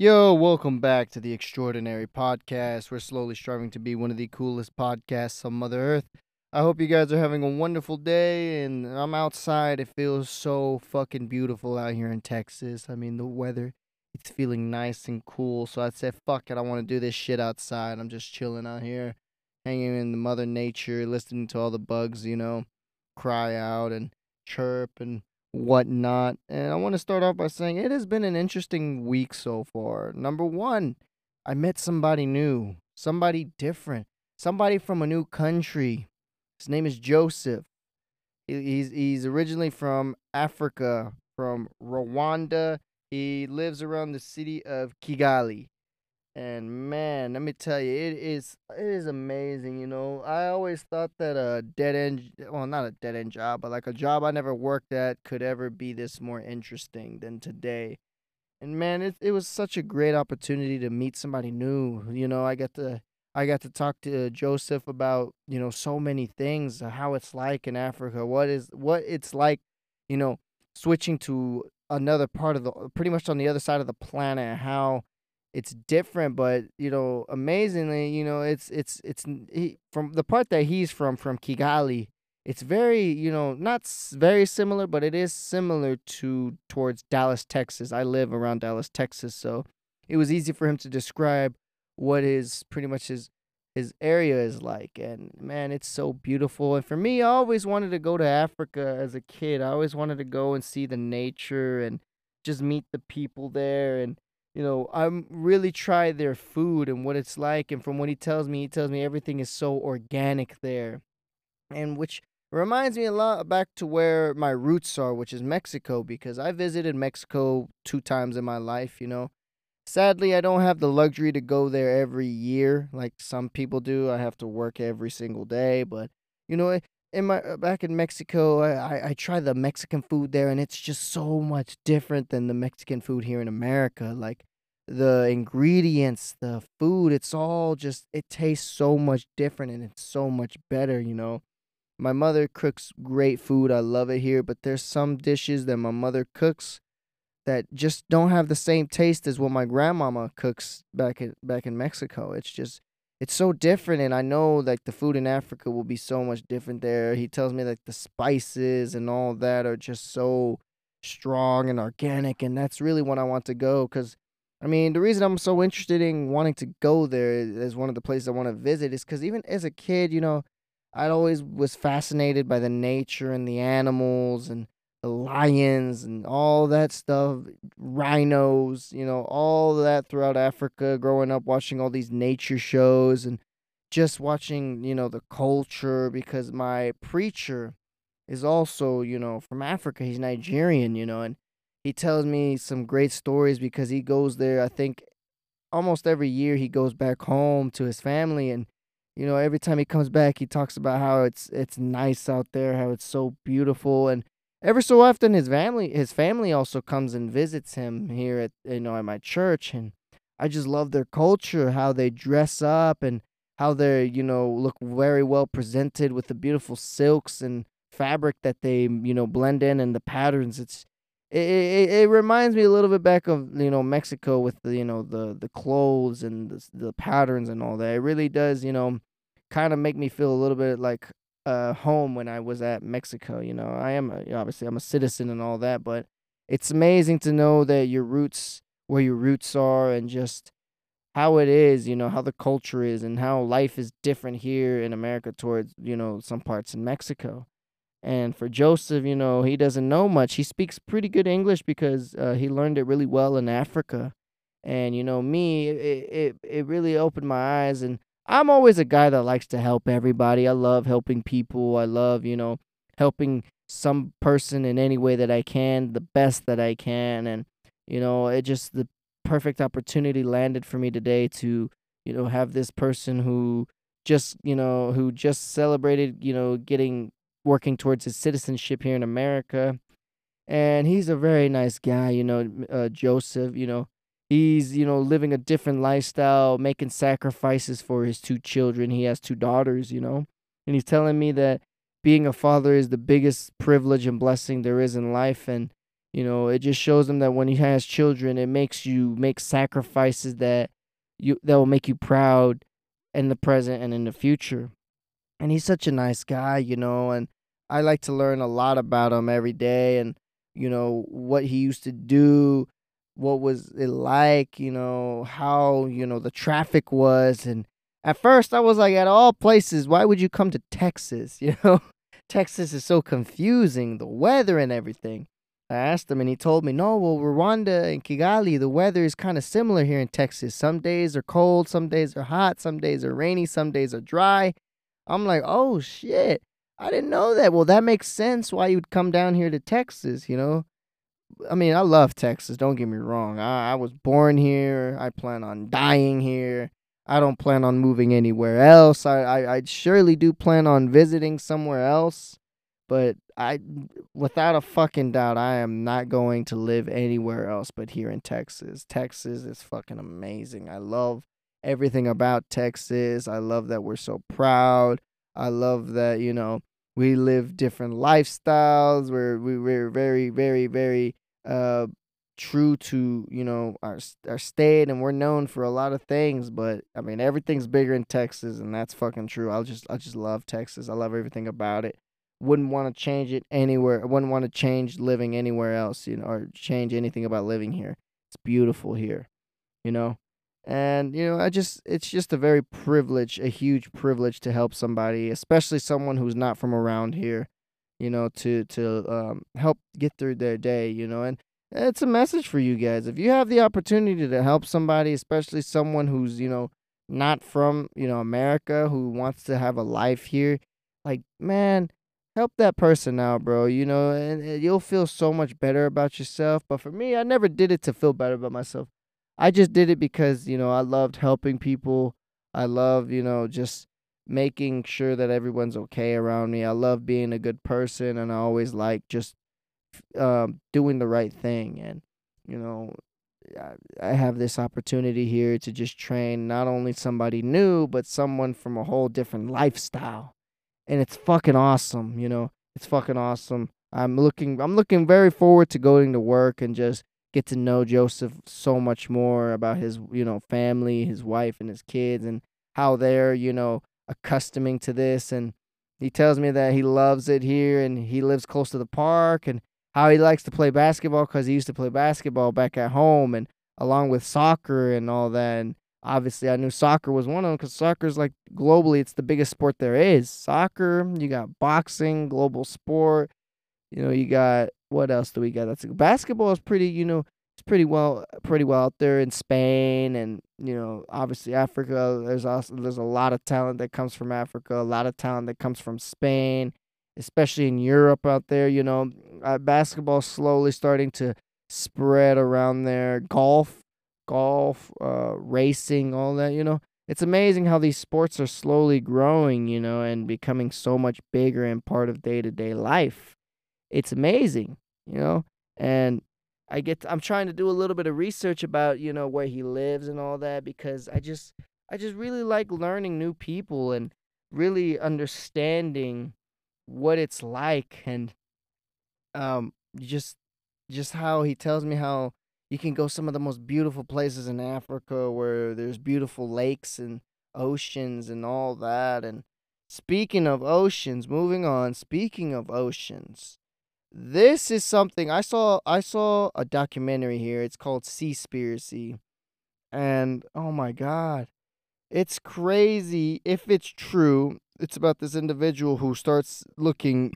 Yo, welcome back to the Extraordinary Podcast. We're slowly striving to be one of the coolest podcasts on Mother Earth. I hope you guys are having a wonderful day, and I'm outside. It feels so fucking beautiful out here in Texas. I mean, the weather, it's feeling nice and cool. So I said, fuck it, I want to do this shit outside. I'm just chilling out here, hanging in the Mother Nature, listening to all the bugs, you know, cry out and chirp and whatnot. And I want to start off by saying it has been an interesting week so far. Number one, I met somebody new, somebody different, somebody from a new country. His name is Joseph. He's he's originally from Africa, from Rwanda. He lives around the city of Kigali. And man, let me tell you, it is it is amazing. You know, I always thought that a dead end, well, not a dead end job, but like a job I never worked at, could ever be this more interesting than today. And man, it it was such a great opportunity to meet somebody new. You know, I got to I got to talk to Joseph about you know so many things, how it's like in Africa, what is what it's like, you know, switching to another part of the, pretty much on the other side of the planet, how it's different but you know amazingly you know it's it's it's he, from the part that he's from from kigali it's very you know not very similar but it is similar to towards dallas texas. I live around dallas texas so it was easy for him to describe what is pretty much his his area is like and man it's so beautiful and for me i always wanted to go to africa as a kid. I always wanted to go and see the nature and just meet the people there and you know, I'm really try their food and what it's like. And from what he tells me, he tells me everything is so organic there, and which reminds me a lot back to where my roots are, which is Mexico, because I visited Mexico two times in my life. You know, sadly, I don't have the luxury to go there every year like some people do. I have to work every single day, but you know. In my uh, back in Mexico, I, I, I try the Mexican food there, and it's just so much different than the Mexican food here in America. Like the ingredients, the food, it's all just it tastes so much different and it's so much better, you know. My mother cooks great food. I love it here, but there's some dishes that my mother cooks that just don't have the same taste as what my grandmama cooks back in back in Mexico. It's just it's so different and I know like the food in Africa will be so much different there. He tells me like the spices and all that are just so strong and organic and that's really what I want to go cuz I mean, the reason I'm so interested in wanting to go there as one of the places I want to visit is because even as a kid, you know, I always was fascinated by the nature and the animals and the lions and all that stuff, rhinos, you know, all that throughout Africa, growing up watching all these nature shows and just watching, you know, the culture because my preacher is also, you know, from Africa. He's Nigerian, you know, and he tells me some great stories because he goes there. I think almost every year he goes back home to his family, and you know every time he comes back, he talks about how it's it's nice out there, how it's so beautiful, and ever so often his family his family also comes and visits him here at you know at my church, and I just love their culture, how they dress up, and how they you know look very well presented with the beautiful silks and fabric that they you know blend in and the patterns. It's it, it, it reminds me a little bit back of you know Mexico with the you know the the clothes and the the patterns and all that. It really does you know kind of make me feel a little bit like uh home when I was at Mexico. You know, I am a, obviously I'm a citizen and all that, but it's amazing to know that your roots where your roots are and just how it is, you know, how the culture is and how life is different here in America towards, you know, some parts in Mexico. And for Joseph, you know, he doesn't know much. He speaks pretty good English because uh, he learned it really well in Africa. And you know, me, it, it it really opened my eyes. And I'm always a guy that likes to help everybody. I love helping people. I love, you know, helping some person in any way that I can, the best that I can. And you know, it just the perfect opportunity landed for me today to, you know, have this person who just, you know, who just celebrated, you know, getting working towards his citizenship here in America. And he's a very nice guy, you know, uh, Joseph, you know. He's, you know, living a different lifestyle, making sacrifices for his two children. He has two daughters, you know. And he's telling me that being a father is the biggest privilege and blessing there is in life. And, You know, it just shows him that when he has children, it makes you make sacrifices that you that will make you proud in the present and in the future. And he's such a nice guy, you know, and I like to learn a lot about him every day and you know what he used to do, what was it like, you know, how, you know, the traffic was and at first I was like at all places, why would you come to Texas, you know? Texas is so confusing, the weather and everything. I asked him and he told me, no, well, Rwanda and Kigali, the weather is kind of similar here in Texas. Some days are cold, some days are hot, some days are rainy, some days are dry. I'm like, oh shit, I didn't know that. Well, that makes sense why you'd come down here to Texas, you know? I mean, I love Texas, don't get me wrong. I, I was born here, I plan on dying here. I don't plan on moving anywhere else. I, I, I surely do plan on visiting somewhere else. But I, without a fucking doubt, I am not going to live anywhere else but here in Texas. Texas is fucking amazing. I love everything about Texas. I love that we're so proud. I love that, you know, we live different lifestyles. We're, we, we're very, very, very uh, true to, you know, our, our state and we're known for a lot of things. But, I mean, everything's bigger in Texas and that's fucking true. I just, I just love Texas. I love everything about it wouldn't want to change it anywhere. I wouldn't want to change living anywhere else, you know, or change anything about living here. It's beautiful here, you know. And you know, I just it's just a very privilege, a huge privilege to help somebody, especially someone who's not from around here, you know, to to um, help get through their day, you know. And it's a message for you guys. If you have the opportunity to help somebody, especially someone who's, you know, not from, you know, America who wants to have a life here, like, man, help that person out, bro. You know, and, and, you'll feel so much better about yourself. But for me, I never did it to feel better about myself. I just did it because, you know, I loved helping people. I love, you know, just making sure that everyone's okay around me. I love being a good person and I always like just um, doing the right thing. And, you know, I have this opportunity here to just train not only somebody new, but someone from a whole different lifestyle and it's fucking awesome. You know, it's fucking awesome. I'm looking I'm looking very forward to going to work and just get to know Joseph so much more about his you know family, his wife and his kids and how they're, you know, accustoming to this and he tells me that he loves it here and he lives close to the park and how he likes to play basketball cuz he used to play basketball back at home and along with soccer and all that and obviously I knew soccer was one of them because soccer is like globally it's the biggest sport there is. Soccer, you got boxing, global sport. You know, you got what else do we got? That's basketball is pretty. You know, it's pretty well pretty well out there in Spain and you know obviously Africa. There's also there's a lot of talent that comes from Africa. A lot of talent that comes from Spain, especially in Europe out there. You know, uh, basketball slowly starting to spread around there. Golf golf, uh, racing, all that, you know. It's amazing how these sports are slowly growing, you know, and becoming so much bigger and part of day to day life. It's amazing, you know, and I get to, I'm trying to do a little bit of research about, you know, where he lives and all that because I just I just really like learning new people and really understanding what it's like and um just just how he tells me how you can go some of the most beautiful places in Africa where there's beautiful lakes and oceans and all that. And speaking of oceans, moving on, speaking of oceans, this is something I saw I saw a documentary here. It's called Seaspiracy. And oh my god. It's crazy if it's true. It's about this individual who starts looking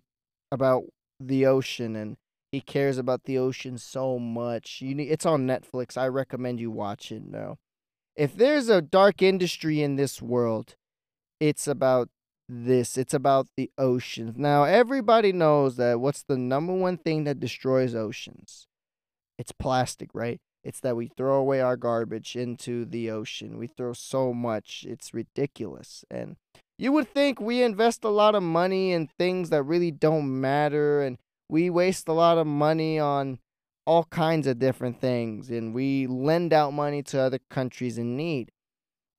about the ocean and he cares about the ocean so much. You need, it's on Netflix. I recommend you watch it now. If there's a dark industry in this world, it's about this. It's about the oceans. Now, everybody knows that what's the number one thing that destroys oceans? It's plastic, right? It's that we throw away our garbage into the ocean. We throw so much. It's ridiculous. And you would think we invest a lot of money in things that really don't matter and we waste a lot of money on all kinds of different things and we lend out money to other countries in need.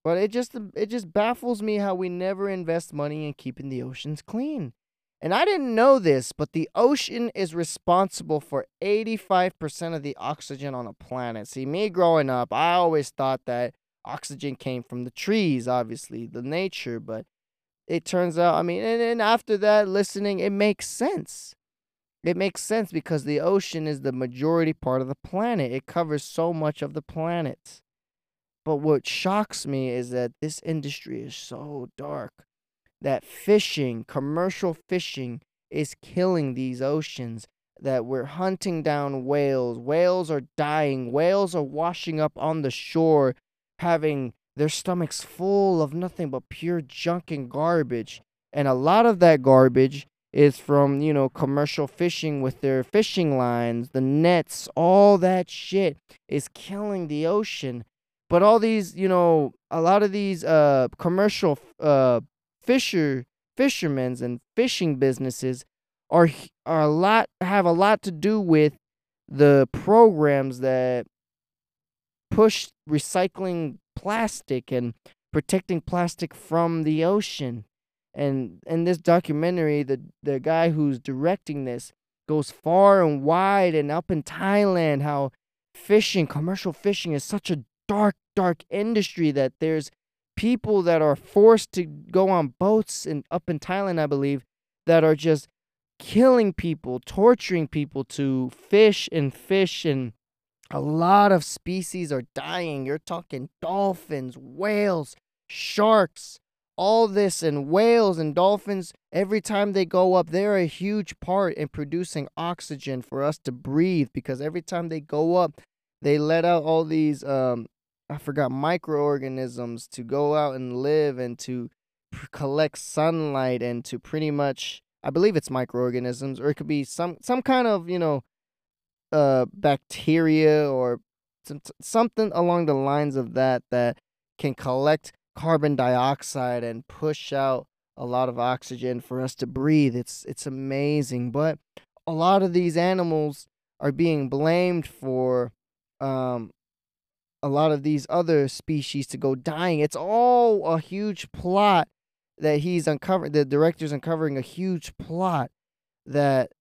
But it just um, it just baffles me how we never invest money in keeping the oceans clean. And I didn't know this, but the ocean is responsible for 85% of the oxygen on a planet. See, me growing up, I always thought that oxygen came from the trees, obviously, the nature, but it turns out, I mean, and, and after that, listening, it makes sense. It makes sense because the ocean is the majority part of the planet. It covers so much of the planet. But what shocks me is that this industry is so dark that fishing, commercial fishing, is killing these oceans. That we're hunting down whales. Whales are dying. Whales are washing up on the shore, having their stomachs full of nothing but pure junk and garbage. And a lot of that garbage is from, you know, commercial fishing with their fishing lines, the nets, all that shit is killing the ocean. But all these, you know, a lot of these uh commercial uh fisher fishermen's and fishing businesses are are a lot have a lot to do with the programs that push recycling plastic and protecting plastic from the ocean. And in this documentary the the guy who's directing this goes far and wide and up in Thailand how fishing commercial fishing is such a dark dark industry that there's people that are forced to go on boats and up in Thailand I believe that are just killing people torturing people to fish and fish and a lot of species are dying. You're talking dolphins whales sharks all this and whales and dolphins. Every time they go up they're a huge part in producing oxygen for us to breathe because every time they go up they let out all these um i forgot microorganisms to go out and live and to collect sunlight and to pretty much i believe it's microorganisms or it could be some some kind of you know uh bacteria or some, something along the lines of that that can collect carbon dioxide and push out a lot of oxygen for us to breathe. It's it's amazing, but a lot of these animals are being blamed for um a lot of these other species to go dying. It's all a huge plot that he's uncovering. The director's uncovering a huge plot that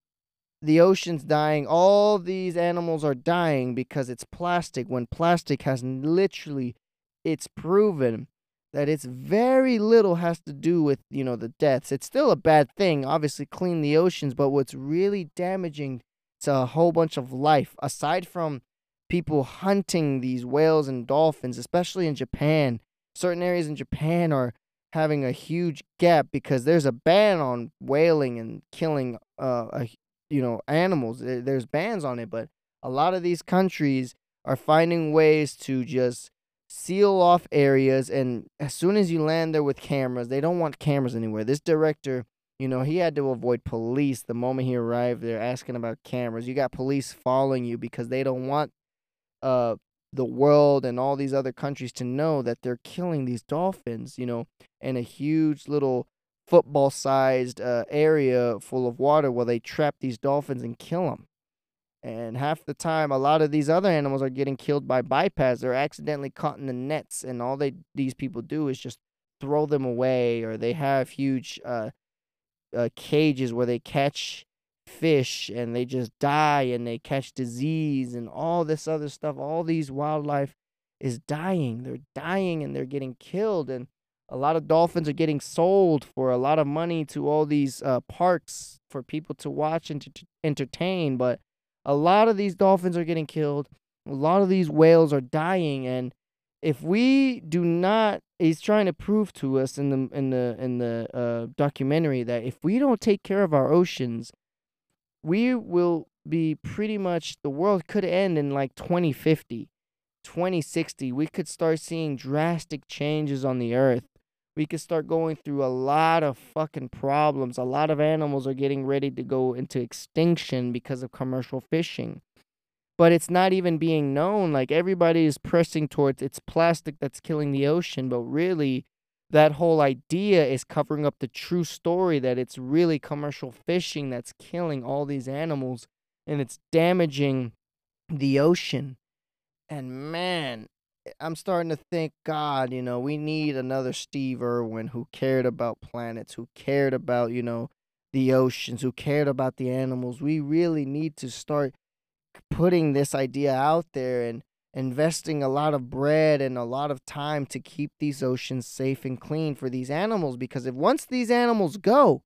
the ocean's dying. All these animals are dying because it's plastic. When plastic has literally, it's proven that it's very little has to do with, you know, the deaths. It's still a bad thing, obviously clean the oceans, but what's really damaging to a whole bunch of life, aside from people hunting these whales and dolphins, especially in Japan, certain areas in Japan are having a huge gap because there's a ban on whaling and killing uh, a, you know, animals. There's bans on it, but a lot of these countries are finding ways to just seal off areas and as soon as you land there with cameras they don't want cameras anywhere. This director you know he had to avoid police the moment he arrived there asking about cameras. You got police following you because they don't want uh the world and all these other countries to know that they're killing these dolphins you know in a huge little football sized uh, area full of water where they trap these dolphins and kill them and half the time, a lot of these other animals are getting killed by bypass. They're accidentally caught in the nets, and all they these people do is just throw them away, or they have huge uh, uh, cages where they catch fish and they just die and they catch disease and all this other stuff. All these wildlife is dying. They're dying and they're getting killed, and a lot of dolphins are getting sold for a lot of money to all these uh, parks for people to watch and to, entertain, but a lot of these dolphins are getting killed. A lot of these whales are dying, and if we do not, he's trying to prove to us in the in the in the uh, documentary that if we don't take care of our oceans, we will be pretty much the world could end in like 2050 2060 we could start seeing drastic changes on the earth we could start going through a lot of fucking problems. A lot of animals are getting ready to go into extinction because of commercial fishing. But it's not even being known. Like everybody is pressing towards it's plastic that's killing the ocean, but really that whole idea is covering up the true story that it's really commercial fishing that's killing all these animals and it's damaging the ocean. And man, eh, I'm starting to think, God, you know, we need another Steve Irwin who cared about planets, who cared about, you know, the oceans, who cared about the animals. We really need to start putting this idea out there and investing a lot of bread and a lot of time to keep these oceans safe and clean for these animals because if once these animals go,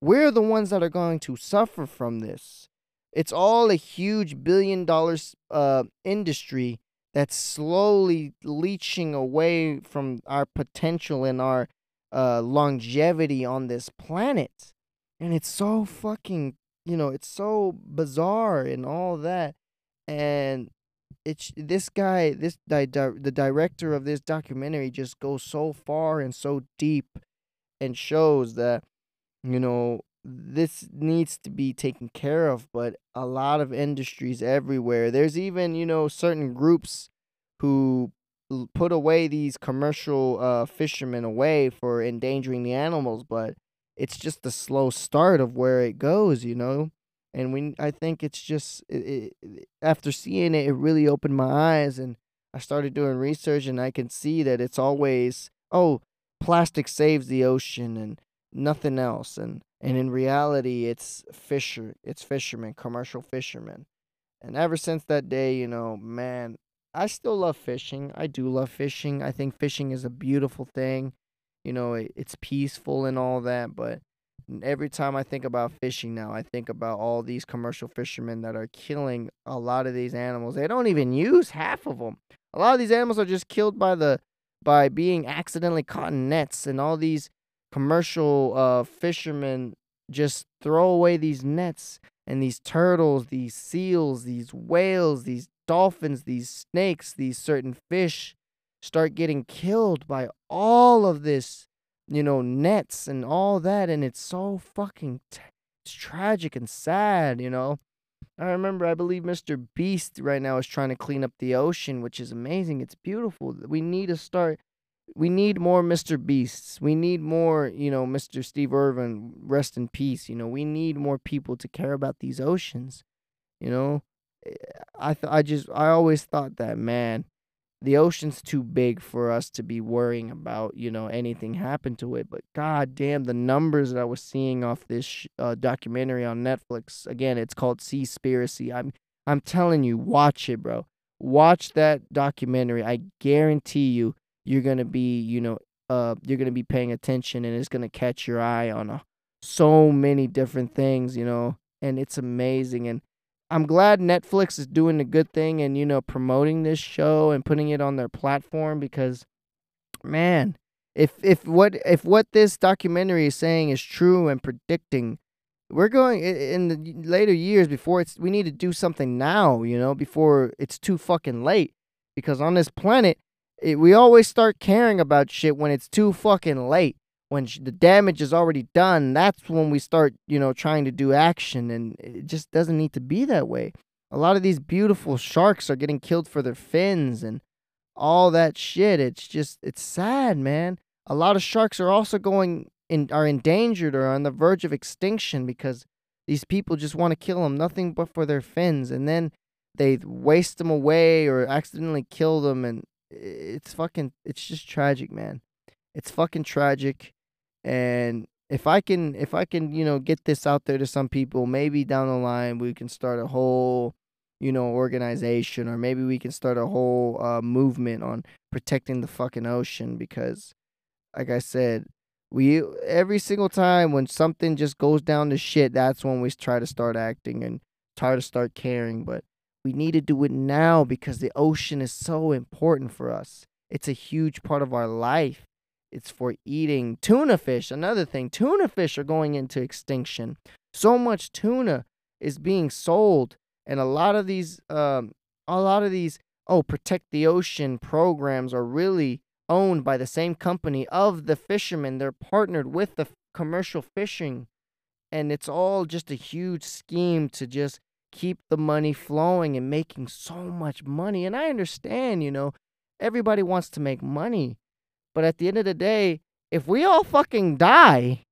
we're the ones that are going to suffer from this. It's all a huge billion dollars uh, industry that's slowly leaching away from our potential and our uh, longevity on this planet. And it's so fucking, you know, it's so bizarre and all that. And it's this guy, this di- di- the director of this documentary just goes so far and so deep and shows that, you know, this needs to be taken care of, but a lot of industries everywhere. There's even, you know, certain groups who put away these commercial uh, fishermen away for endangering the animals, but it's just the slow start of where it goes, you know. And we, I think it's just it, it, after seeing it, it really opened my eyes, and I started doing research, and I can see that it's always oh, plastic saves the ocean and nothing else, and and in reality, it's fisher, it's fishermen, commercial fishermen. And ever since that day, you know, man, I still love fishing. I do love fishing. I think fishing is a beautiful thing. You know, it, it's peaceful and all that, but every time I think about fishing now, I think about all these commercial fishermen that are killing a lot of these animals. They don't even use half of them. A lot of these animals are just killed by the by being accidentally caught in nets and all these commercial uh, fishermen just throw away these nets and these turtles, these seals, these whales, these dolphins, these snakes, these certain fish start getting killed by all of this, you know, nets and all that. And it's so fucking, t- it's tragic and sad, you know. I remember, I believe Mr. Beast right now is trying to clean up the ocean, which is amazing. It's beautiful. We need to start we need more Mr. Beasts. We need more, you know, Mr. Steve Irwin, rest in peace. You know, we need more people to care about these oceans. You know, eh, I th- I just I always thought that man, the ocean's too big for us to be worrying about. You know, anything happened to it. But god damn, the numbers that I was seeing off this sh- uh, documentary on Netflix. Again, it's called Seaspiracy. I'm I'm telling you, watch it, bro. Watch that documentary. I guarantee you you're to be, you know, uh, you're to be paying attention and it's to catch your eye on so many different things, you know, and it's amazing. And I'm glad Netflix is doing a good thing and, you know, promoting this show and putting it on their platform because, man, if if what if what this documentary is saying is true and predicting we're going in the later years before it's we need to do something now you know before it's too fucking late because on this planet it, we always start caring about shit when it's too fucking late. When sh- the damage is already done, that's when we start, you know, trying to do action. And it just doesn't need to be that way. A lot of these beautiful sharks are getting killed for their fins and all that shit. It's just, it's sad, man. A lot of sharks are also going in, are endangered or on the verge of extinction because these people just want to kill them, nothing but for their fins. And then they waste them away or accidentally kill them. And it's fucking it's just tragic, man. It's fucking tragic. And if I can if I can, you know, get this out there to some people, maybe down the line we can start a whole, you know, organization or maybe we can start a whole uh, movement on protecting the fucking ocean because like I said, we every single time when something just goes down to shit, that's when we try to start acting and try to start caring, but we need to do it now because the ocean is so important for us. It's a huge part of our life. It's for eating tuna fish. Another thing, tuna fish are going into extinction. So much tuna is being sold, and a lot of these, um, a lot of these, oh, protect the ocean programs are really owned by the same company of the fishermen. They're partnered with the commercial fishing, and it's all just a huge scheme to just keep the money flowing and making so much money. And I understand, you know, everybody wants to make money. But at the end of the day, if we all fucking die,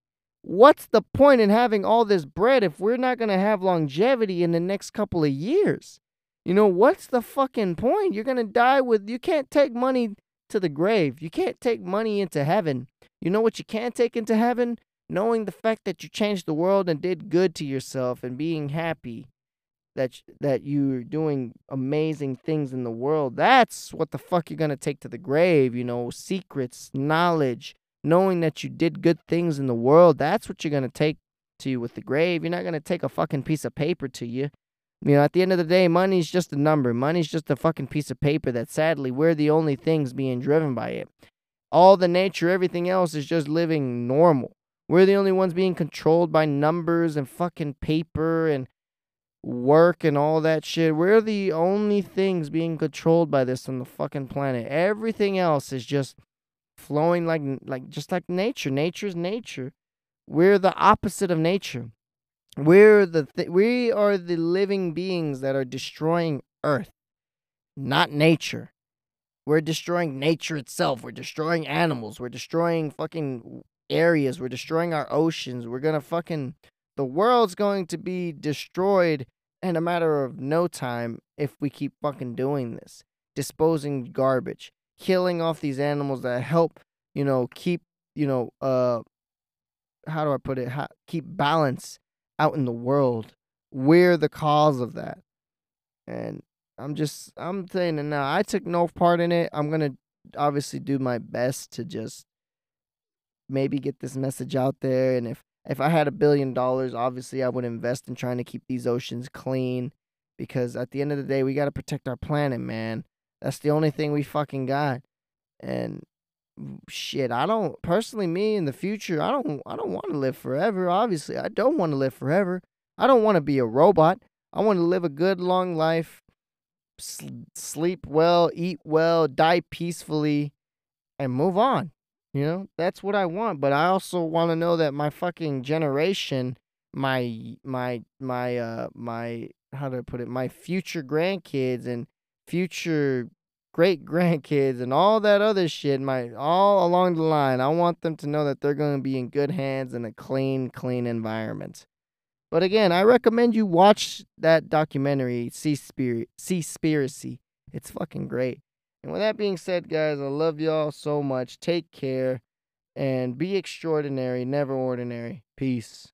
what's the point in having all this bread if we're not going to have longevity in the next couple of years? You know, what's the fucking point? You're going to die with, you can't take money to the grave. You can't take money into heaven. You know what you can take into heaven? knowing the fact that you changed the world and did good to yourself and being happy that that you're doing amazing things in the world. That's what the fuck you're going to take to the grave, you know, secrets, knowledge, knowing that you did good things in the world. That's what you're going to take to you with the grave. You're not going to take a fucking piece of paper to you. You know, at the end of the day, money's just a number. Money's just a fucking piece of paper that sadly we're the only things being driven by it. All the nature, everything else is just living normal. We're the only ones being controlled by numbers and fucking paper and work and all that shit. We're the only things being controlled by this on the fucking planet. Everything else is just flowing like like just like nature. Nature's nature. We're the opposite of nature. We're the th- we are the living beings that are destroying Earth, not nature. We're destroying nature itself. We're destroying animals. We're destroying fucking areas. We're destroying our oceans. We're gonna fucking the world's going to be destroyed in a matter of no time if we keep fucking doing this. Disposing garbage, killing off these animals that help, you know, keep, you know, uh how do I put it? How, keep balance out in the world. We're the cause of that. And I'm just I'm saying it now. I took no part in it. I'm gonna obviously do my best to just maybe get this message out there. And if if I had a billion dollars, obviously I would invest in trying to keep these oceans clean. Because at the end of the day, we gotta protect our planet, man. That's the only thing we fucking got. And shit, I don't personally me in the future, I don't I don't want to live forever. Obviously, I don't want to live forever. I don't want to be a robot. I want to live a good long life, sleep well, eat well, die peacefully and move on. You know, that's what I want, but I also want to know that my fucking generation, my my my uh my how do I put it, my future grandkids and future great grandkids and all that other shit, my all along the line. I want them to know that they're going to be in good hands in a clean, clean environment. But again, I recommend you watch that documentary, Sea Spirit Seaspiracy. It's fucking great. And with that being said, guys, I love y'all so much. Take care and be extraordinary, never ordinary. Peace.